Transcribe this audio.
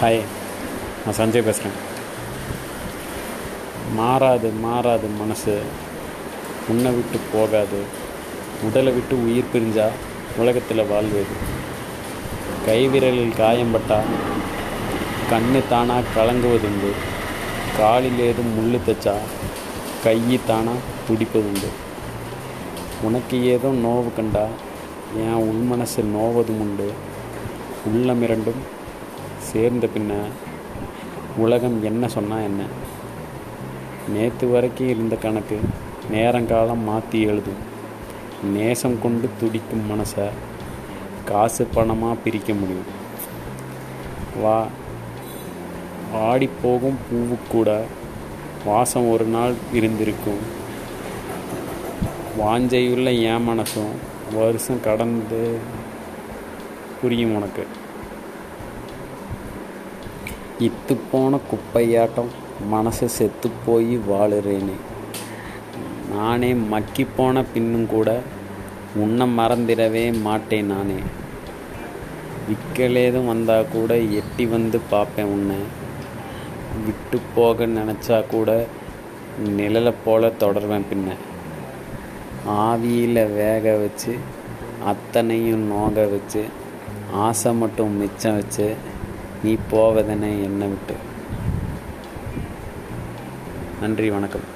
Hi நான் சஞ்சய் பேசுகிறேன் மாறாது மாறாது மனசு. உன்னை விட்டு போகாது. உடலை விட்டு உயிர் பிரிஞ்சா உலகத்தில் வாழ்வது கைவிரலில் காயம்பட்டா கண்ணு தானாக கலங்குவதுண்டு. காலில் ஏதும் முள்ளு தைச்சா கை தானாக துடிப்பதுண்டு. உனக்கு ஏதோ நோவு கண்டா என் உள்மனசு நோவதும் உண்டு. உள்ளமிரண்டும் சேர்ந்த பின்ன உலகம் என்ன சொன்னால் என்ன? நேற்று வரைக்கும் இருந்த கணக்கு நேரங்காலம் மாற்றி எழுதும் நேசம் கொண்டு துடிக்கும் மனசை காசு பணமாக பிரிக்க முடியும். வா ஆடிப்போகும் பூவுக்கூட வாசம் ஒரு நாள் இருந்திருக்கும். வாஞ்சையுள்ள என் மனசும் வருஷம் கடந்து புரியும் உனக்கு. இத்து போன குப்பையாட்டம் மனசு செத்து போய் வாழுறேனே. நானே மக்கி போன பின்னும் கூட உன்னை மறந்திடவே மாட்டேன் நானே. விற்கலேதும் வந்தால் கூட எட்டி வந்து பார்ப்பேன் உன்னை. விட்டு போக நினச்சா கூட நிழலை போல தொடர்வேன் பின்ன. ஆவியில் வேக வச்சு அத்தனையும் நோக வச்சு ஆசை மட்டும் மிச்சம் வச்சு நீ போவதென என்ன விட்டு நன்றி வணக்கம்.